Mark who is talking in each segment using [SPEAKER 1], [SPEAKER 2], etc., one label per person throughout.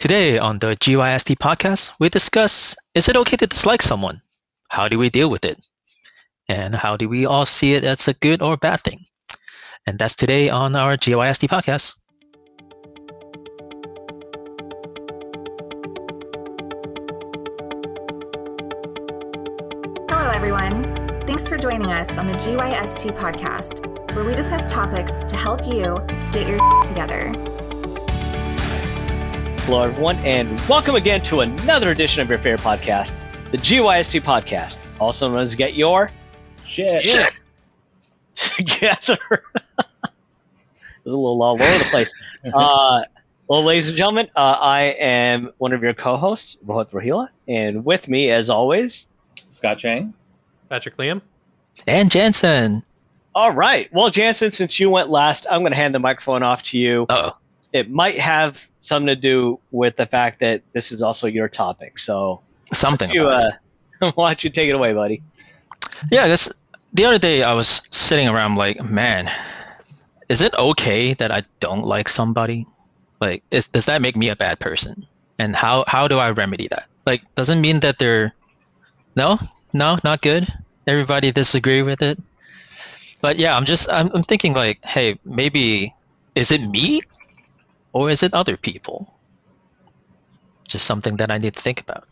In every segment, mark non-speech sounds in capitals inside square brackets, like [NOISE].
[SPEAKER 1] Today on the GYST podcast, we discuss is it okay to dislike someone? How do we deal with it? And how do we all see it as a good or bad thing? And that's today on our GYST podcast.
[SPEAKER 2] Hello, everyone. Thanks for joining us on the GYST podcast, where we discuss topics to help you get your [LAUGHS] together.
[SPEAKER 3] Hello, everyone, and welcome again to another edition of your favorite podcast, the GYST podcast, also known as Get Your
[SPEAKER 4] Shit.
[SPEAKER 3] Together. [LAUGHS] it was a little all over the place. [LAUGHS] Uh, well, ladies and gentlemen, uh, I am one of your co-hosts, Rohit Rohila, and with me, as always,
[SPEAKER 4] Scott Chang.
[SPEAKER 5] Patrick Liam.
[SPEAKER 1] And Jansen.
[SPEAKER 3] all right. Well, Jansen, since you went last, I'm going to hand the microphone off to you.
[SPEAKER 1] Oh,
[SPEAKER 3] It might have something to do with the fact that this is also your topic. So,
[SPEAKER 1] something.
[SPEAKER 3] you, uh, [LAUGHS] why don't you take it away, buddy?
[SPEAKER 1] Yeah, this the other day I was sitting around like, man, is it okay that I don't like somebody? Like, is, does that make me a bad person? And how how do I remedy that? Like, doesn't mean that they're no, no, not good. Everybody disagree with it. But yeah, I'm just I'm, I'm thinking like, hey, maybe is it me or is it other people? Just something that I need to think about.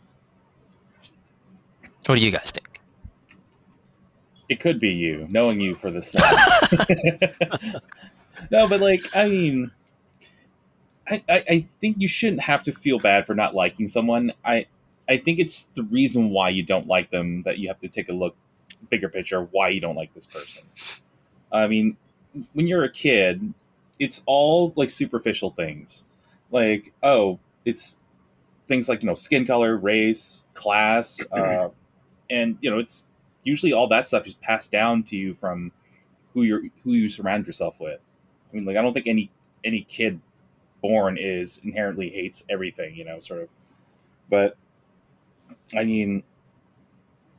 [SPEAKER 1] What do you guys think?
[SPEAKER 4] It could be you, knowing you for this [LAUGHS] long. no, but like, I mean, I, I, I think you shouldn't have to feel bad for not liking someone. I, I think it's the reason why you don't like them that you have to take a look, bigger picture, why you don't like this person. I mean, when you're a kid, it's all like superficial things, like oh, it's things like you know skin color, race, class, [CLEARS THROAT] uh, and you know it's usually all that stuff is passed down to you from who you're who you surround yourself with. I mean, like I don't think any any kid born is inherently hates everything, you know, sort of. But I mean,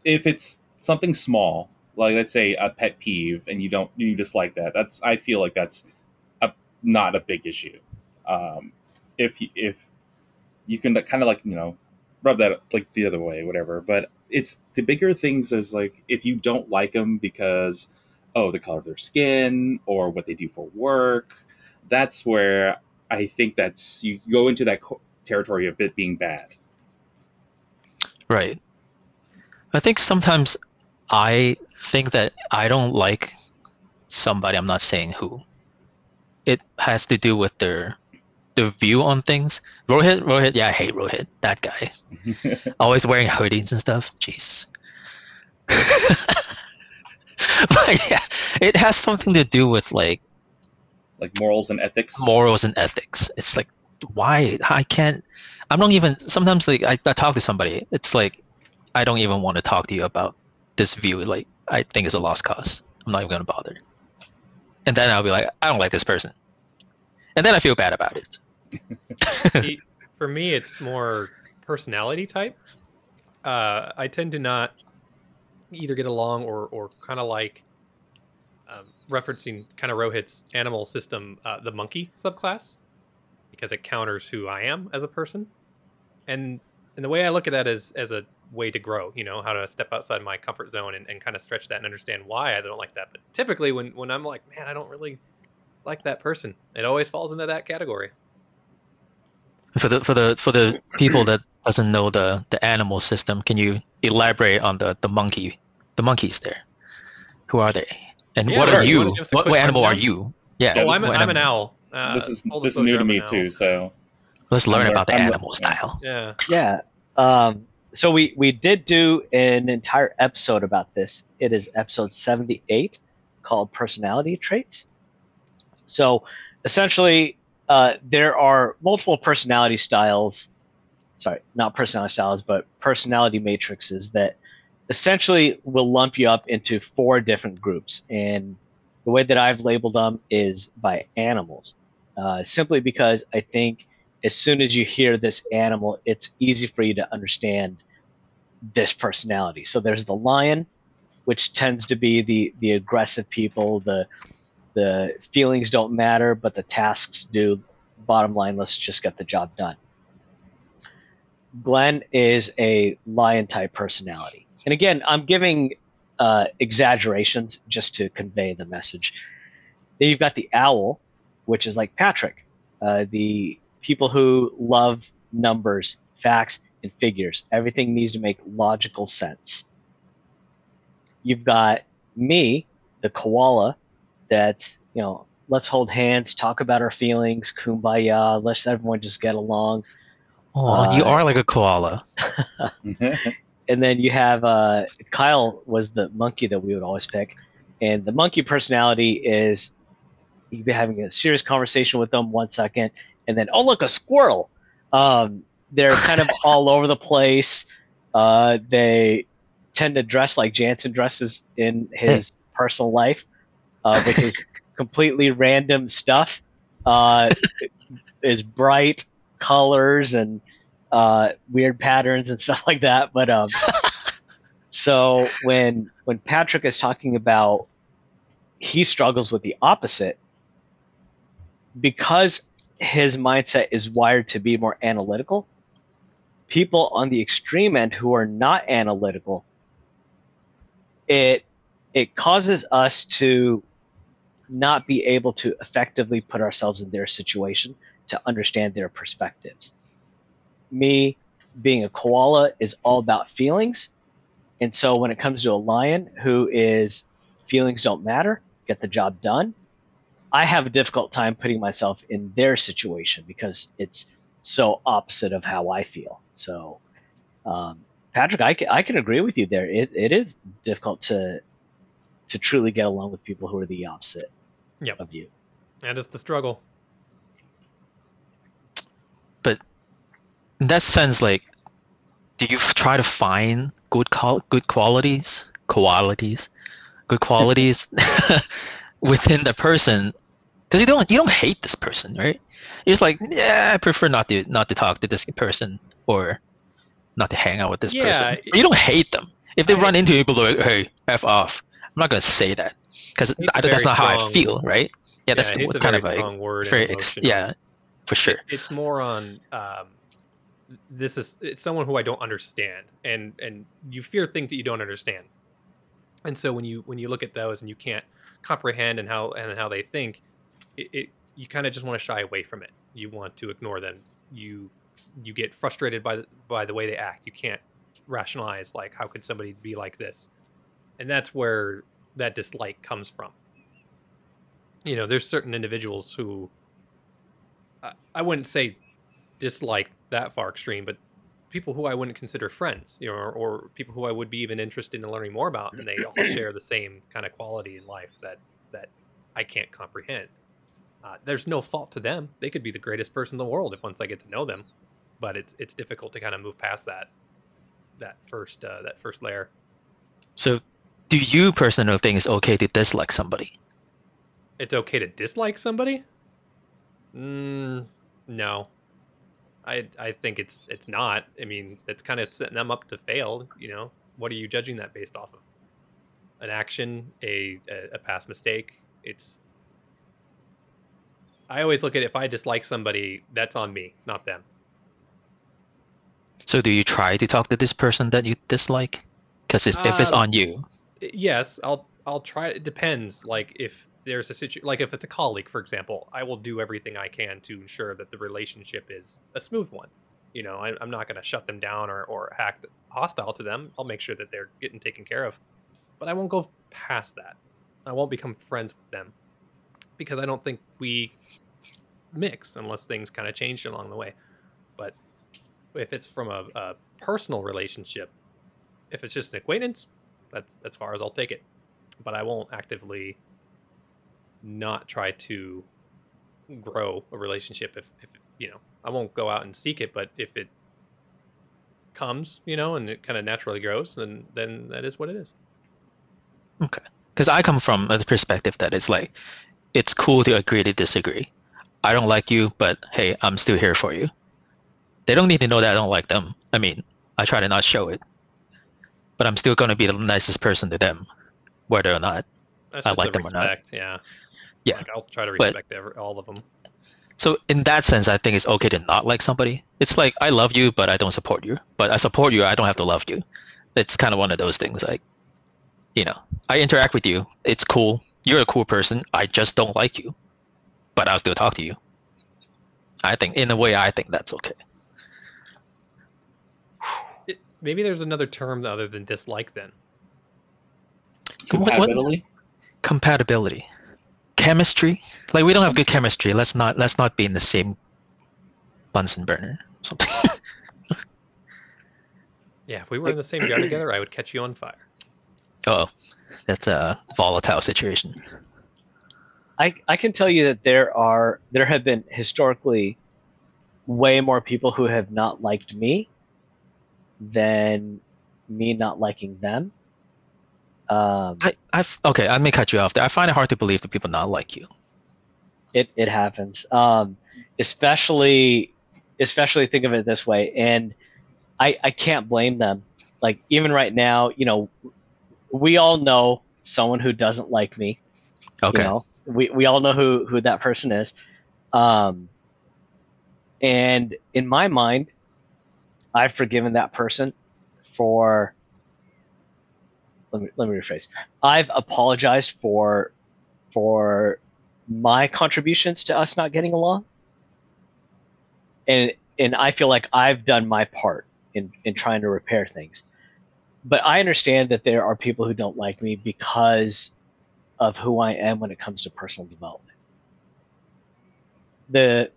[SPEAKER 4] if it's something small, like let's say a pet peeve, and you don't you dislike that, that's I feel like that's not a big issue. Um, if you- if you can kind of like you know rub that like the other way, whatever. But it's the bigger things is like if you don't like them because oh the color of their skin or what they do for work, that's where I think that's you go into that co- territory of it being bad.
[SPEAKER 1] Right. I think sometimes I think that I don't like somebody, I'm not saying who. It has to do with their their view on things. Rohit, Rohit, yeah, I hate Rohit. That guy. [LAUGHS] Always wearing hoodies and stuff. Jesus. [LAUGHS] but yeah, it has something to do with like
[SPEAKER 4] like morals and ethics.
[SPEAKER 1] morals and ethics. It's like why I can't. I'm not even. Sometimes like I, I talk to somebody. It's like I don't even want to talk to you about this view. Like I think it's a lost cause. I'm not even gonna bother. And then I'll be like, I don't like this person, and then I feel bad about it. [LAUGHS]
[SPEAKER 5] For me, it's more personality type. Uh, I tend to not either get along or, or kind of like um, referencing kind of Rohit's animal system, uh, the monkey subclass, because it counters who I am as a person. And and the way I look at that is as a way to grow, you know, how to step outside my comfort zone and, and kind of stretch that and understand why I don't like that. But typically when, when I'm like, man, I don't really like that person, it always falls into that category.
[SPEAKER 1] For the for the for the people that doesn't know the the animal system, can you elaborate on the the monkey the monkeys there? Who are they? And
[SPEAKER 5] Yeah,
[SPEAKER 1] what
[SPEAKER 4] sure.
[SPEAKER 1] are
[SPEAKER 4] You
[SPEAKER 1] you?
[SPEAKER 5] give us a
[SPEAKER 1] What, what animal are you? Yeah.
[SPEAKER 4] Yeah,
[SPEAKER 5] Oh, I'm,
[SPEAKER 1] an,
[SPEAKER 5] I'm an owl. Uh,
[SPEAKER 4] this is this is new to me too. So
[SPEAKER 1] Let's learn
[SPEAKER 4] I'm
[SPEAKER 1] about the
[SPEAKER 4] I'm
[SPEAKER 1] animal
[SPEAKER 4] lear-
[SPEAKER 1] style.
[SPEAKER 5] Yeah.
[SPEAKER 3] Yeah. Um, so we we did do an entire episode about this. It is episode 78 called personality traits. So essentially, uh, there are multiple personality styles. Sorry, not personality styles, but personality matrices that essentially will lump you up into four different groups. And the way that I've labeled them is by animals, uh, simply because I think as soon as you hear this animal, it's easy for you to understand this personality. So there's the lion, which tends to be the the aggressive people. The the feelings don't matter, but the tasks do. Bottom line, let's just get the job done. Glenn is a lion type personality. And again, I'm giving uh, exaggerations just to convey the message. Then you've got the owl, which is like Patrick, uh, the people who love numbers, facts, and figures. Everything needs to make logical sense. You've got me, the koala, that, you know, let's hold hands, talk about our feelings, kumbaya, let's everyone just get along.
[SPEAKER 1] Oh, you
[SPEAKER 3] Uh,
[SPEAKER 1] are like a koala. [LAUGHS] [LAUGHS]
[SPEAKER 3] and then you have uh, Kyle was the monkey that we would always pick, and the monkey personality is you'd be having a serious conversation with them one second, and then oh look a squirrel. Um, they're kind of [LAUGHS] all over the place. Uh, they tend to dress like Jansen dresses in his personal life, uh, which is [LAUGHS] completely random stuff. Uh, is bright colors and uh, weird patterns and [LAUGHS] stuff like that. But um, so when when Patrick is talking about he struggles with the opposite because his mindset is wired to be more analytical. People on the extreme end who are not analytical, it it causes us to not be able to effectively put ourselves in their situation to understand their perspectives me being a koala is all about feelings. And so when it comes to a lion who is feelings don't matter, get the job done, I have a difficult time putting myself in their situation because it's so opposite of how I feel. So, um, Patrick, I can, I can agree with you there. It, it is difficult to to truly get along with people who are the opposite
[SPEAKER 5] Yep.
[SPEAKER 3] of you.
[SPEAKER 5] And it's the struggle.
[SPEAKER 1] But in that sense, like, do you f- try to find good qual- good qualities, qualities, good qualities [LAUGHS] within the person? Because you don't you don't hate this person, right? You're just like, yeah, I prefer not to not to talk to this person or not to hang out with this
[SPEAKER 5] Yeah,
[SPEAKER 1] person.
[SPEAKER 5] it-
[SPEAKER 1] You don't hate them. If they
[SPEAKER 5] I-
[SPEAKER 1] run into you, people like, hey, f off. I'm not gonna say that because that's not how I feel, right? Yeah, that's
[SPEAKER 5] yeah,
[SPEAKER 1] the,
[SPEAKER 5] hate's a
[SPEAKER 1] kind
[SPEAKER 5] very
[SPEAKER 1] of like
[SPEAKER 5] word.
[SPEAKER 1] very ex- yeah, for sure.
[SPEAKER 5] It- it's more on um, this is it's someone who I don't understand, and and you fear things that you don't understand, and so when you when you look at those and you can't comprehend and how and how they think, it, it you kind of just want to shy away from it. You want to ignore them. You you get frustrated by the, by the way they act. You can't rationalize like how could somebody be like this, and that's where that dislike comes from. You know, there's certain individuals who I, I wouldn't say dislike that far extreme, but people who I wouldn't consider friends, you know, or, or people who I would be even interested in learning more about, and they all [CLEARS THROAT] share the same kind of quality in life that that I can't comprehend. Uh, there's no fault to them; they could be the greatest person in the world if once I get to know them, but it's it's difficult to kind of move past that that first uh, that first layer.
[SPEAKER 1] So, do you personally think it's okay to dislike somebody?
[SPEAKER 5] It's okay to dislike somebody. Mm, no, I I think it's it's not. I mean, it's kind of setting them up to fail. You know, what are you judging that based off of? An action, a a, a past mistake. It's. I always look at if I dislike somebody, that's on me, not them.
[SPEAKER 1] So, do you try to talk to this person that you dislike? Because if it's
[SPEAKER 5] Uh,
[SPEAKER 1] on you,
[SPEAKER 5] Yes, I'll I'll try. It depends. Like if there's a situation, like if it's a colleague, for example, I will do everything I can to ensure that the relationship is a smooth one. You know, I, I'm not going to shut them down or or act hostile to them. I'll make sure that they're getting taken care of, but I won't go past that. I won't become friends with them because I don't think we mix unless things kind of changed along the way. But if it's from a, a personal relationship, if it's just an acquaintance, that's as far as I'll take it. But I won't actively not try to grow a relationship if, if you know I won't go out and seek it. But if it comes, you know, and it kind of naturally grows, then then that is what it is.
[SPEAKER 1] okay. Because I come from the perspective that it's like, it's cool to agree to disagree. I don't like you, but hey, I'm still here for you. They don't need to know that I don't like them. I mean, I try to not show it, but I'm still gonna be the nicest person to them, whether or not.
[SPEAKER 5] That's
[SPEAKER 1] I like them or not.
[SPEAKER 5] yeah.
[SPEAKER 1] Yeah.
[SPEAKER 5] like I'll try to
[SPEAKER 1] But-
[SPEAKER 5] respect every, all of them.
[SPEAKER 1] So in that sense, I think it's okay to not like somebody. It's like I love you, but I don't support you. But I support you, I don't have to love you. It's kind of one of those things. Like, you know, I interact with you. It's cool. You're a cool person. I just don't like you, but I'll still talk to you. I think, in a way, I think that's okay.
[SPEAKER 5] It, maybe there's another term other than dislike. Then
[SPEAKER 1] What- what-
[SPEAKER 4] Compatibility.
[SPEAKER 1] compatibility, chemistry. Like we don't have good chemistry. Let's not let's not be in the same Bunsen burner. or Something. [LAUGHS]
[SPEAKER 5] yeah, if we were in the same jar together, I would catch you on fire.
[SPEAKER 1] oh, that's a volatile situation.
[SPEAKER 3] I, I can tell you that there are there have been historically way more people who have not liked me than me not liking them. Um,
[SPEAKER 1] I, I've okay. I may cut you off there. I find it hard to believe that people not like you.
[SPEAKER 3] it, it happens. Um, especially especially think of it this way, and I I can't blame them. Like even right now, you know, we all know someone who doesn't like me.
[SPEAKER 1] Okay.
[SPEAKER 3] You know, we, we all know who, who that person is. Um, and in my mind, I've forgiven that person for. Let me, let me rephrase. I've apologized for for my contributions to us not getting along. And and I feel like I've done my part in, in trying to repair things. But I understand that there are people who don't like me because of who I am when it comes to personal development. The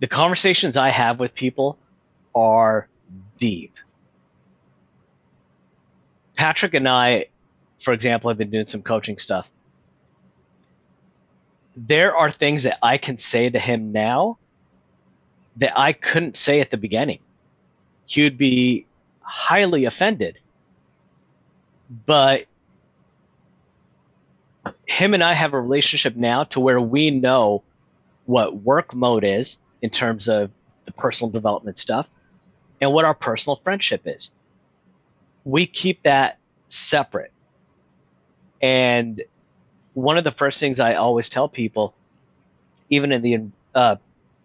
[SPEAKER 3] the conversations I have with people are deep. Patrick and I, for example, have been doing some coaching stuff. There are things that I can say to him now that I couldn't say at the beginning. He would be highly offended. But him and I have a relationship now to where we know what work mode is in terms of the personal development stuff and what our personal friendship is. We keep that separate. And one of the first things I always tell people, even in the uh,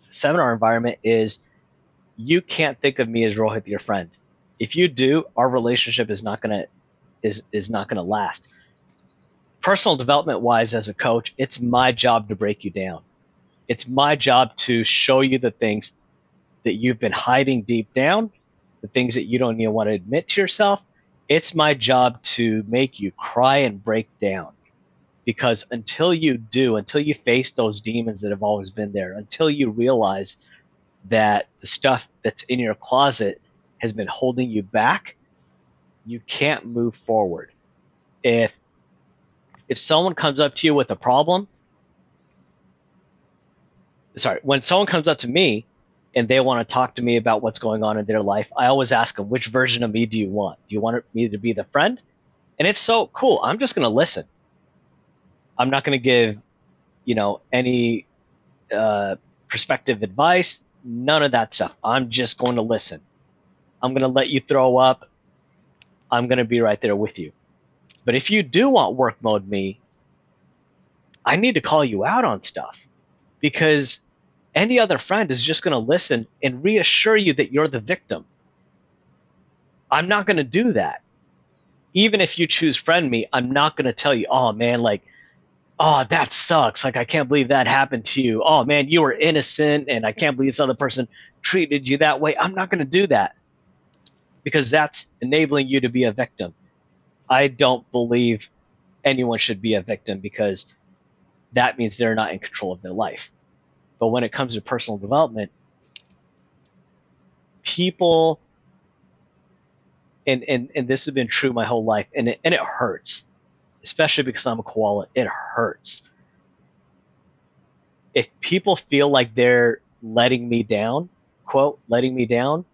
[SPEAKER 3] seminar environment, is you can't think of me as Rohit, your friend. If you do, our relationship is not gonna is is not gonna last personal development wise as a coach, it's my job to break you down. It's my job to show you the things that you've been hiding deep down, the things that you don't even want to admit to yourself. It's my job to make you cry and break down. Because until you do, until you face those demons that have always been there, until you realize that the stuff that's in your closet has been holding you back, you can't move forward. If if someone comes up to you with a problem, sorry, when someone comes up to me and they want to talk to me about what's going on in their life, I always ask them, which version of me do you want? Do you want me to be the friend? And if so, cool, I'm just going to listen. I'm not going to give, you know, any uh, perspective advice, none of that stuff. I'm just going to listen. I'm going to let you throw up. I'm going to be right there with you. But if you do want work mode me, I need to call you out on stuff because any other friend is just going to listen and reassure you that you're the victim. I'm not going to do that. Even if you choose friend me, I'm not going to tell you, oh man, like, oh, that sucks. Like, I can't believe that happened to you. Oh man, you were innocent and I can't believe this other person treated you that way. I'm not going to do that because that's enabling you to be a victim. I don't believe anyone should be a victim because that means they're not in control of their life. But when it comes to personal development, people, and, and, and this has been true my whole life, and it, and it hurts, especially because I'm a koala, it hurts. If people feel like they're letting me down, quote, letting me down,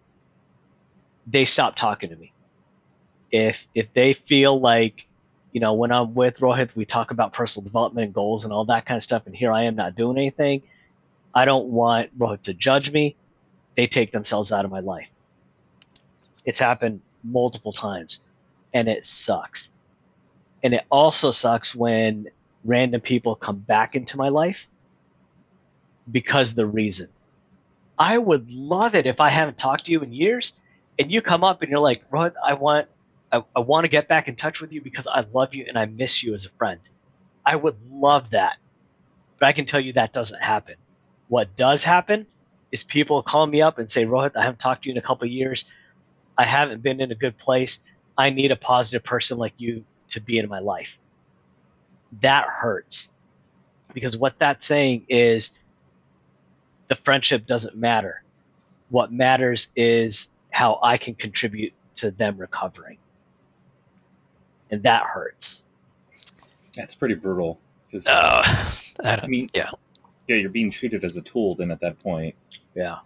[SPEAKER 3] they stop talking to me if if they feel like you know when i'm with rohit we talk about personal development and goals and all that kind of stuff and here i am not doing anything i don't want rohit to judge me they take themselves out of my life it's happened multiple times and it sucks and it also sucks when random people come back into my life because the reason. I would love it if I haven't talked to you in years and you come up and you're like, Rohit, I want I, I want to get back in touch with you because I love you and I miss you as a friend. I would love that. But I can tell you that doesn't happen. What does happen is people call me up and say, Rohit, I haven't talked to you in a couple of years. I haven't been in a good place. I need a positive person like you to be in my life. That hurts because what that's saying is the friendship doesn't matter. What matters is how I can contribute to them recovering. And that hurts.
[SPEAKER 4] That's pretty brutal. Because
[SPEAKER 1] Uh, I,
[SPEAKER 4] I mean,
[SPEAKER 1] yeah.
[SPEAKER 4] Yeah, you're being treated as a tool. Then at that point,
[SPEAKER 3] Yeah.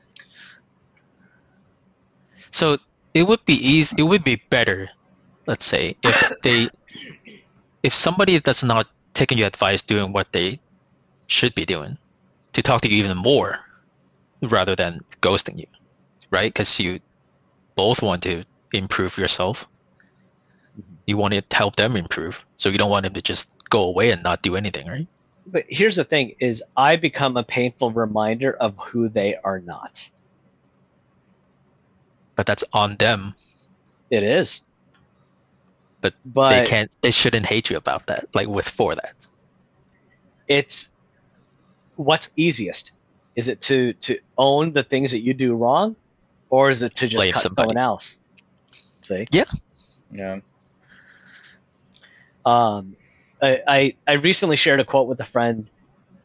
[SPEAKER 1] So it would be easy. It would be better, let's say, if [COUGHS] they, if somebody that's not taking your advice doing what they should be doing, to talk to you even more, rather than ghosting you, right? Because you both want to improve yourself. Mm-hmm. You want to help them improve, so you don't want them to just go away and not do anything, right?
[SPEAKER 3] But here's the thing is I become a painful reminder of who they are not.
[SPEAKER 1] But that's on them.
[SPEAKER 3] It is.
[SPEAKER 1] But
[SPEAKER 3] but
[SPEAKER 1] they can't. They shouldn't hate you about that. Like with for that.
[SPEAKER 3] it's what's easiest is it to to own the things that you do wrong or is it to just
[SPEAKER 1] Blame
[SPEAKER 3] cut
[SPEAKER 1] somebody.
[SPEAKER 3] someone else see
[SPEAKER 4] yeah, Yeah.
[SPEAKER 3] um, I, I i recently shared a quote with a friend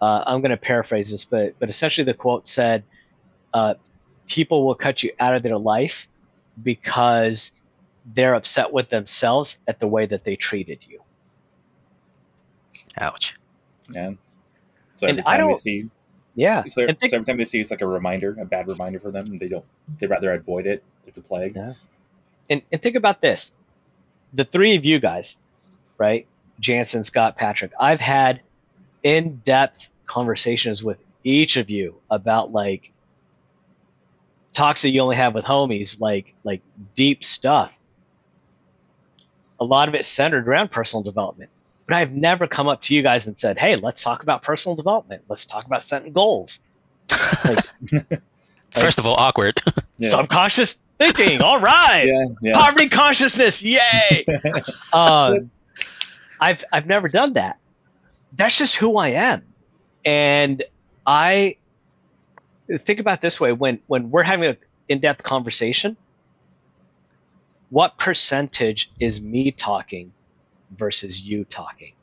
[SPEAKER 3] uh, i'm going to paraphrase this but but essentially the quote said uh, people will cut you out of their life because they're upset with themselves at the way that they treated you
[SPEAKER 1] Ouch.
[SPEAKER 4] yeah. So every
[SPEAKER 3] I
[SPEAKER 4] time they
[SPEAKER 3] don't-
[SPEAKER 4] see,
[SPEAKER 3] yeah
[SPEAKER 4] so,
[SPEAKER 3] and think-
[SPEAKER 4] so every time they see, it's like a reminder, a bad reminder for them, and they don't. They rather avoid it like the plague.
[SPEAKER 3] Yeah. and, and think about this the three of you guys right jansen scott patrick. I've had in-depth conversations with each of you about like talks that you only have with homies like like deep stuff. A lot of it centered around personal development. But i've never come up to you guys and said hey let's talk about personal development. Let's talk about setting goals. [LAUGHS]
[SPEAKER 1] First of all, awkward. [LAUGHS]
[SPEAKER 4] Yeah.
[SPEAKER 3] subconscious thinking. All right.
[SPEAKER 4] Yeah, yeah.
[SPEAKER 3] poverty consciousness. Yay. [LAUGHS] Um, i've i've never done that. That's just who i am. And i think about this way when when we're having an in-depth conversation what percentage is me talking versus you talking?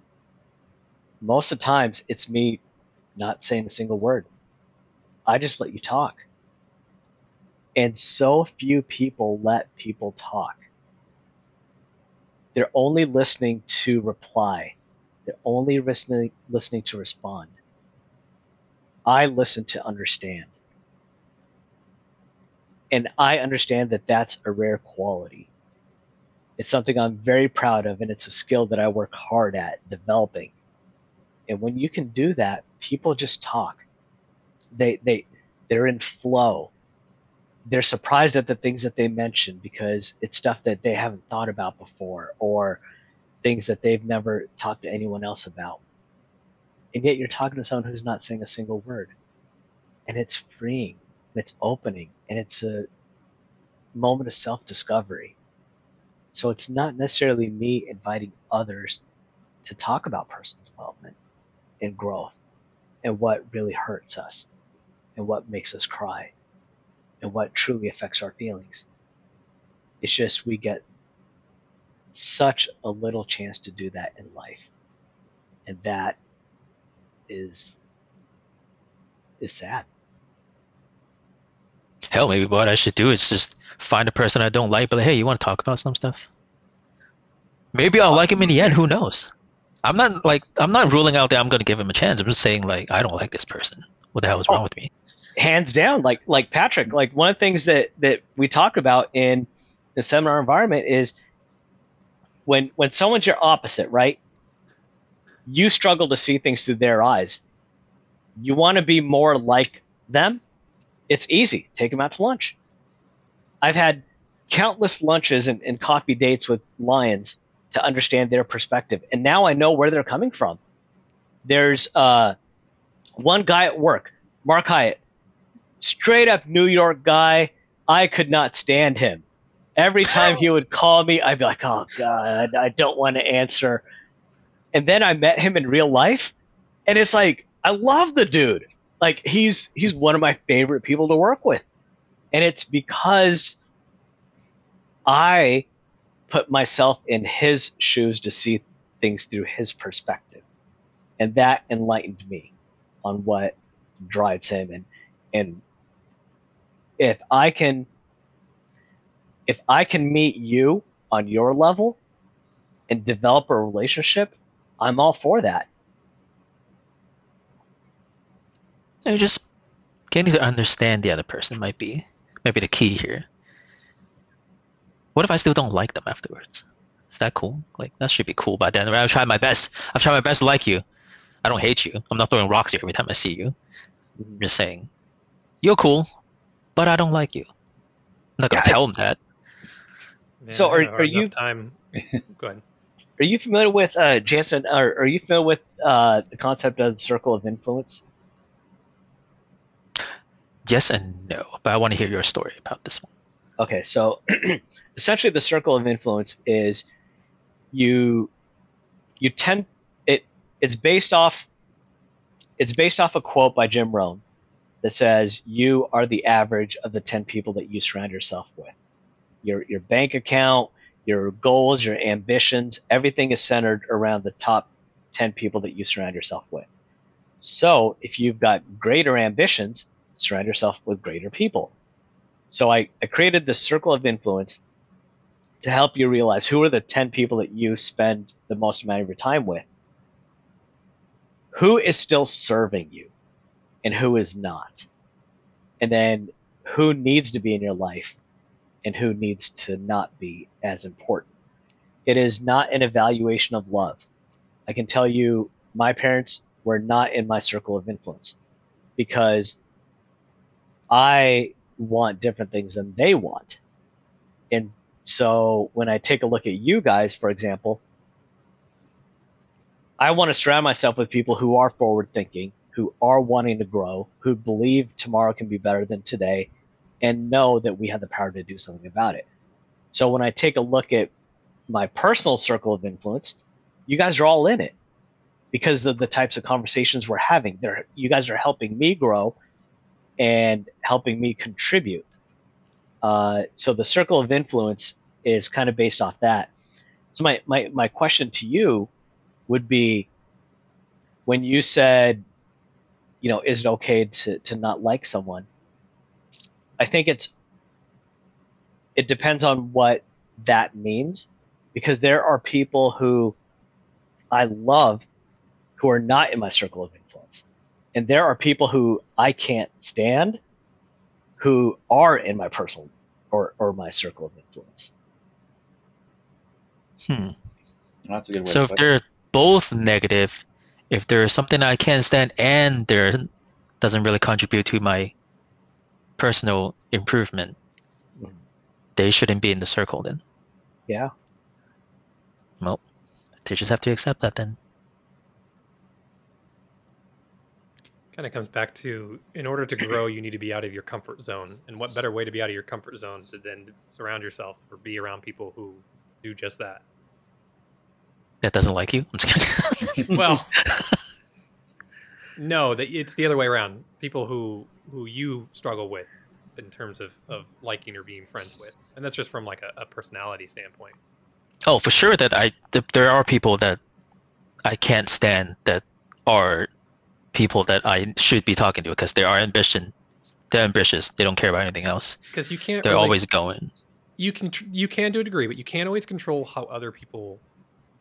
[SPEAKER 3] Most of the times it's me not saying a single word. I just let you talk. And so few people let people talk. They're only listening to reply. They're only listening listening to respond. I listen to understand. And I understand that that's a rare quality. It's something I'm very proud of and it's a skill that I work hard at developing. And when you can do that, people just talk. They they they're in flow they're surprised at the things that they mention because it's stuff that they haven't thought about before or things that they've never talked to anyone else about. And yet you're talking to someone who's not saying a single word. And it's freeing, and it's opening, and it's a moment of self discovery. So it's not necessarily me inviting others to talk about personal development and growth and what really hurts us and what makes us cry and what truly affects our feelings. It's just we get such a little chance to do that in life. And that is is sad.
[SPEAKER 1] Hell, maybe what I should do is just find a person I don't like, but like, hey, you want to talk about some stuff? Maybe I'll like him in the end. Who knows? I'm not like I'm not ruling out that I'm going to give him a chance. I'm just saying like I don't like this person. What the hell is wrong
[SPEAKER 3] Oh.
[SPEAKER 1] with me?
[SPEAKER 3] Hands down, like like Patrick, like one of the things that that we talk about in the seminar environment is when when someone's your opposite, right? You struggle to see things through their eyes. You want to be more like them. It's easy. Take them out to lunch. I've had countless lunches and, and coffee dates with lions to understand their perspective, and now I know where they're coming from. There's uh, one guy at work Mark Hyatt, straight up New York guy. I could not stand him. Every time he would call me, I'd be like, "Oh God, I don't want to answer." And then I met him in real life, and it's like I love the dude. Like he's he's one of my favorite people to work with, and it's because I put myself in his shoes to see things through his perspective, and that enlightened me on what drives him and and if I can if I can meet you on your level and develop a relationship, I'm all for that.
[SPEAKER 1] You just getting to understand the other person might be maybe the key here. What if I still don't like them afterwards? Is that cool? Like that should be cool. But then I've tried my best. I've tried my best to like you. I don't hate you. I'm not throwing rocks at you every time I see you. I'm just saying, you're cool, but I don't like you. I'm not gonna
[SPEAKER 3] Yeah,
[SPEAKER 1] tell them that.
[SPEAKER 5] Man,
[SPEAKER 3] So are- are you-
[SPEAKER 5] time? [LAUGHS] Go ahead.
[SPEAKER 3] Are you familiar with uh, Jansen? Or are you familiar with uh, the concept of circle of influence?
[SPEAKER 1] Yes and no, but I want to hear your story about this one.
[SPEAKER 3] Okay, so [CLEARS THROAT] essentially, the circle of influence is you you tend it. It's based off. It's based off a quote by Jim Rohn that says, "You are the average of the ten people that you surround yourself with. Your your bank account, your goals, your ambitions, everything is centered around the top ten people that you surround yourself with. So, if you've got greater ambitions, surround yourself with greater people." So I, I created this circle of influence to help you realize who are the 10 people that you spend the most amount of your time with. Who is still serving you and who is not. And then who needs to be in your life and who needs to not be as important. It is not an evaluation of love. I can tell you my parents were not in my circle of influence because I want different things than they want. And so when I take a look at you guys, for example, I want to surround myself with people who are forward thinking, who are wanting to grow, who believe tomorrow can be better than today, and know that we have the power to do something about it. So when I take a look at my personal circle of influence, you guys are all in it because of the types of conversations we're having. They're, you guys are helping me grow and helping me contribute. Uh, so the circle of influence is kind of based off that. So my, my, my question to you would be when you said, you know, is it okay to, to not like someone? I think it's it depends on what that means because there are people who I love who are not in my circle of influence. And there are people who I can't stand who are in my personal or, or my circle of influence.
[SPEAKER 1] Hmm.
[SPEAKER 4] That's a good way.
[SPEAKER 1] So
[SPEAKER 4] to
[SPEAKER 1] if they're both negative, if there's something I can't stand and there doesn't really contribute to my personal improvement, they shouldn't be in the circle then.
[SPEAKER 3] Yeah.
[SPEAKER 1] Well, they just have to accept that then.
[SPEAKER 5] Kind of comes back to in order to grow, you need to be out of your comfort zone. And what better way to be out of your comfort zone to then surround yourself or be around people who do just that?
[SPEAKER 1] That doesn't like you. I'm just kidding. [LAUGHS] [LAUGHS]
[SPEAKER 5] Well, no, that it's the other way around. People who who you struggle with in terms of of liking or being friends with, and that's just from like a, a personality standpoint.
[SPEAKER 1] oh, for sure that I th- there are people that I can't stand that are people that I should be talking to because they are ambition. They're ambitious. They don't care about anything else.
[SPEAKER 5] Because you can't.
[SPEAKER 1] They're
[SPEAKER 5] really-
[SPEAKER 1] always going.
[SPEAKER 5] you can tr- you can to a degree, but you can't always control how other people,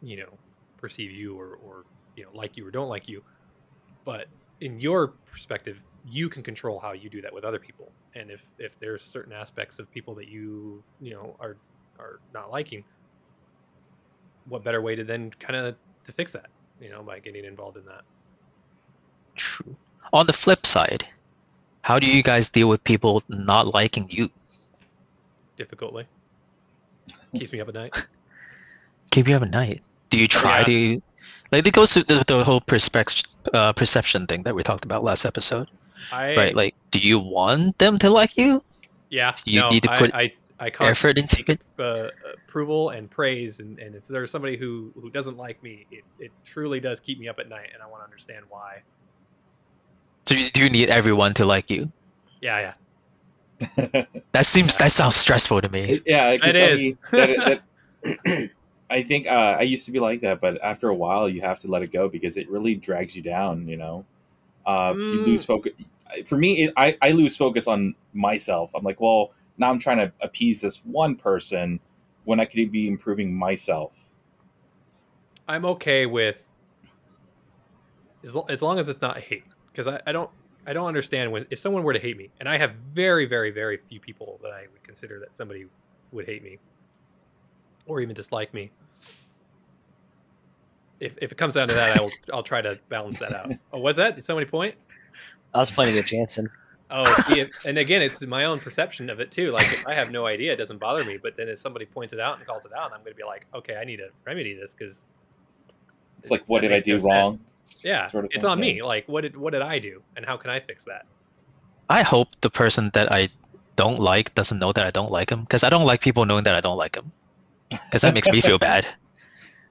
[SPEAKER 5] you know, perceive you or or you know like you or don't like you. But in your perspective, you can control how you do that with other people. And if if there's certain aspects of people that you you know are are not liking, what better way to then kind of to fix that? You know, by getting involved in that.
[SPEAKER 1] True. On the flip side, how do you guys deal with people not liking you?
[SPEAKER 5] difficultly. Keeps me up at night. [LAUGHS]
[SPEAKER 1] Keep you up at night. Do you try
[SPEAKER 5] yeah.
[SPEAKER 1] to like it goes to the, the whole perspective uh, perception thing that we talked about last episode.
[SPEAKER 5] I
[SPEAKER 1] right? Like, do you want them to like you?
[SPEAKER 5] yeah,
[SPEAKER 1] you
[SPEAKER 5] no,
[SPEAKER 1] need to put
[SPEAKER 5] I, I
[SPEAKER 1] Effort
[SPEAKER 5] constantly
[SPEAKER 1] into it.
[SPEAKER 5] uh, approval and praise, and, and if there's somebody who who doesn't like me, it, it truly does keep me up at night, and I want to understand why.
[SPEAKER 1] Do you, do you need everyone to like you?
[SPEAKER 5] Yeah, yeah. [LAUGHS]
[SPEAKER 1] That seems that sounds stressful to me.
[SPEAKER 4] Yeah,
[SPEAKER 5] It
[SPEAKER 4] I
[SPEAKER 5] is.
[SPEAKER 4] mean, that- that- [LAUGHS] [CLEARS THROAT] I think uh, I used to be like that, but after a while, you have to let it go because it really drags you down. You know, uh, you
[SPEAKER 5] Mm.
[SPEAKER 4] lose focus. For me, it, I I lose focus on myself. I'm like, well, now I'm trying to appease this one person when I could be improving myself.
[SPEAKER 5] I'm okay with as, as long as it's not hate because I, I don't I don't understand when if someone were to hate me and I have very very very few people that I would consider that somebody would hate me or even dislike me. If, if it comes down to that, I will I'll try to balance that out. Oh, was that? Did somebody point?
[SPEAKER 3] I was playing with Jansen.
[SPEAKER 5] Oh, see, it, and again, it's my own perception of it too. Like if I have no idea, it doesn't bother me. But then if somebody points it out and calls it out, I'm going to be like, okay, I need to remedy this because
[SPEAKER 4] It's like, what did I
[SPEAKER 5] makes no
[SPEAKER 4] do
[SPEAKER 5] sense.
[SPEAKER 4] wrong?
[SPEAKER 5] yeah,
[SPEAKER 4] Sort of
[SPEAKER 5] it's
[SPEAKER 4] thing,
[SPEAKER 5] on
[SPEAKER 4] yeah.
[SPEAKER 5] me. Like what did what did I do, and how can I fix that?
[SPEAKER 1] I hope the person that I don't like doesn't know that I don't like him because I don't like people knowing that I don't like him because that makes me feel bad.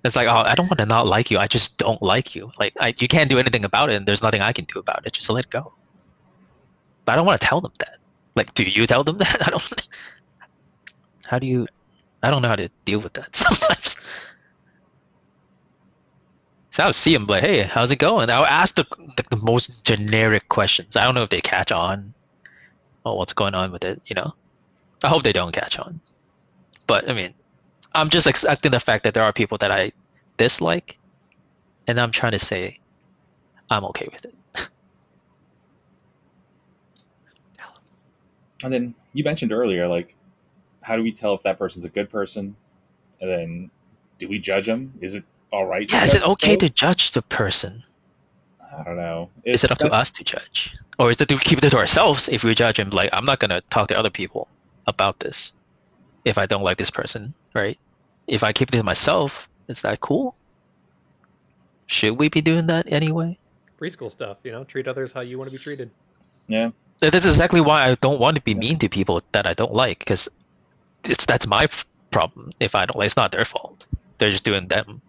[SPEAKER 1] It's like, oh, I don't want to not like you. I just don't like you. Like, I, you can't do anything about it, and there's nothing I can do about it. Just let it go. But I don't want to tell them that. Like, do you tell them [LAUGHS] that? I don't. [LAUGHS] How do you? I don't know how to deal with that [LAUGHS] sometimes. So I'll see them like, hey, how's it going? I'll ask the, the, the most generic questions. I don't know if they catch on or what's going on with it, you know? I hope they don't catch on. But, I mean, I'm just accepting the fact that there are people that I dislike, and I'm trying to say I'm okay with it.
[SPEAKER 4] And then you mentioned earlier, like, how do we tell if that person's a good person? And then, do we judge them? Is it all right?
[SPEAKER 1] Yeah, is it okay to judge the person?
[SPEAKER 4] I don't know.
[SPEAKER 1] Is it up to us to judge? Or is it to keep it to ourselves if we judge him? Like, I'm not going to talk to other people about this if I don't like this person, right? If I keep it to myself, is that cool? Should we be doing that anyway?
[SPEAKER 5] Preschool stuff, you know, treat others how you want to be treated.
[SPEAKER 4] Yeah.
[SPEAKER 1] That's exactly why I don't want to be mean to people that I don't like because it's that's my problem. If I don't like, it's not their fault. They're just doing them.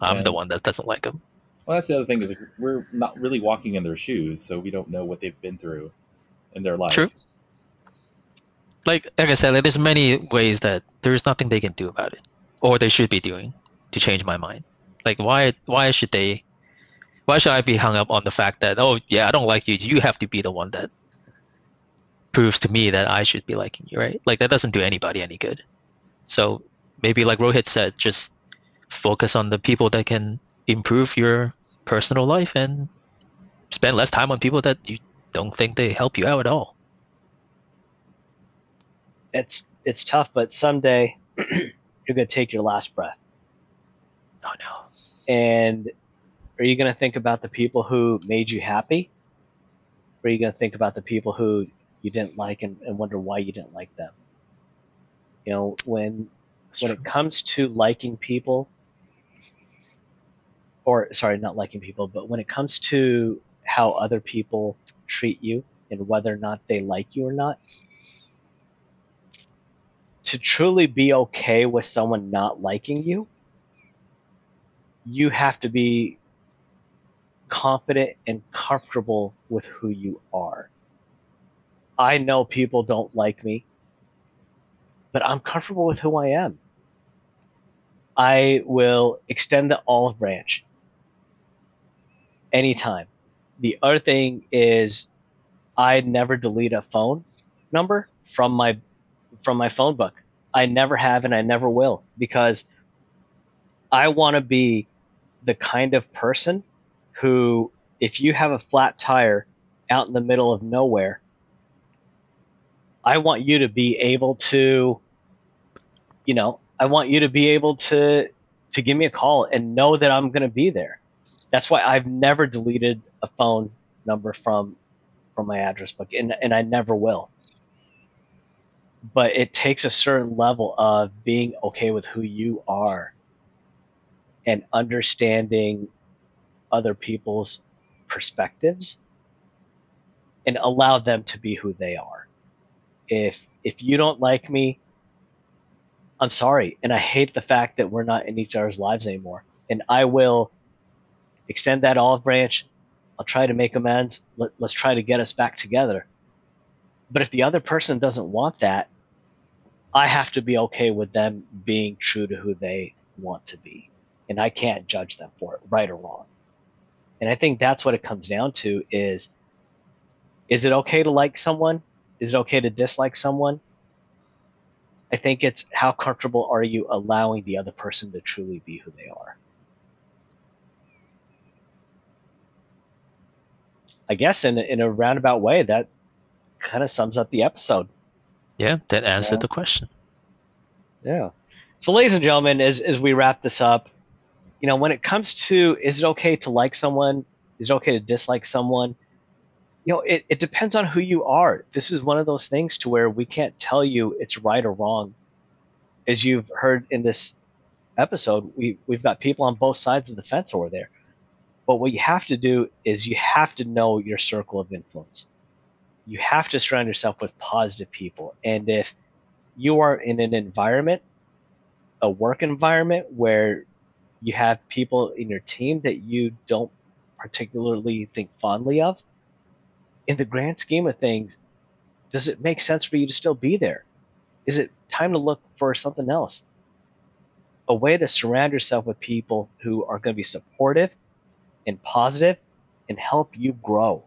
[SPEAKER 1] I'm
[SPEAKER 4] Yeah.
[SPEAKER 1] the one that doesn't like them.
[SPEAKER 4] Well, that's the other thing is like, we're not really walking in their shoes, so we don't know what they've been through in their life.
[SPEAKER 1] True. Like like I said, like, there's many ways that there's nothing they can do about it, or they should be doing to change my mind. Like why why should they? Why should I be hung up on the fact that oh yeah I don't like you? You have to be the one that proves to me that I should be liking you, right? Like that doesn't do anybody any good. So maybe like Rohit said, just focus on the people that can improve your personal life and spend less time on people that you don't think they help you out at all.
[SPEAKER 3] It's it's tough, but someday [CLEARS THROAT] you're gonna take your last breath.
[SPEAKER 1] Oh no.
[SPEAKER 3] And are you gonna think about the people who made you happy? Or are you gonna think about the people who you didn't like and, and wonder why you didn't like them? You know, when when it comes to liking people or sorry not liking people but when it comes to how other people treat you and whether or not they like you or not to truly be okay with someone not liking you you have to be confident and comfortable with who you are i know people don't like me but i'm comfortable with who i am I will extend the olive branch anytime. The other thing is I never delete a phone number from my from my phone book. I never have and I never will because I want to be the kind of person who if you have a flat tire out in the middle of nowhere I want you to be able to you know I want you to be able to to give me a call and know that I'm going to be there. That's why I've never deleted a phone number from from my address book and and I never will. But it takes a certain level of being okay with who you are and understanding other people's perspectives and allow them to be who they are. If if you don't like me, I'm sorry, and I hate the fact that we're not in each other's lives anymore. And I will extend that olive branch. I'll try to make amends. Let, let's try to get us back together. But if the other person doesn't want that, I have to be okay with them being true to who they want to be. And I can't judge them for it, right or wrong. And I think that's what it comes down to is is it okay to like someone? Is it okay to dislike someone? I think it's how comfortable are you allowing the other person to truly be who they are. I guess in in a roundabout way that kind of sums up the episode.
[SPEAKER 1] Yeah, that answered yeah. the question.
[SPEAKER 3] Yeah. So, ladies and gentlemen, as as we wrap this up, you know, when it comes to is it okay to like someone, is it okay to dislike someone? You know, it, it depends on who you are. This is one of those things to where we can't tell you it's right or wrong. As you've heard in this episode, we, we've got people on both sides of the fence over there. But what you have to do is you have to know your circle of influence. You have to surround yourself with positive people. And if you are in an environment, a work environment where you have people in your team that you don't particularly think fondly of, in the grand scheme of things, does it make sense for you to still be there? Is it time to look for something else? A way to surround yourself with people who are going to be supportive and positive and help you grow.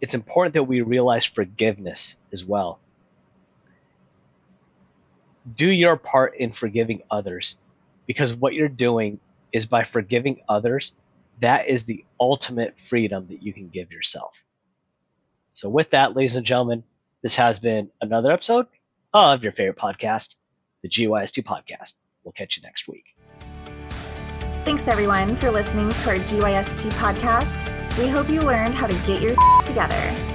[SPEAKER 3] It's important that we realize forgiveness as well. Do your part in forgiving others because what you're doing is by forgiving others, that is the ultimate freedom that you can give yourself. So, with that, ladies and gentlemen, this has been another episode of your favorite podcast, the GYST podcast. We'll catch you next week.
[SPEAKER 2] Thanks, everyone, for listening to our GYST podcast. We hope you learned how to get your [LAUGHS] together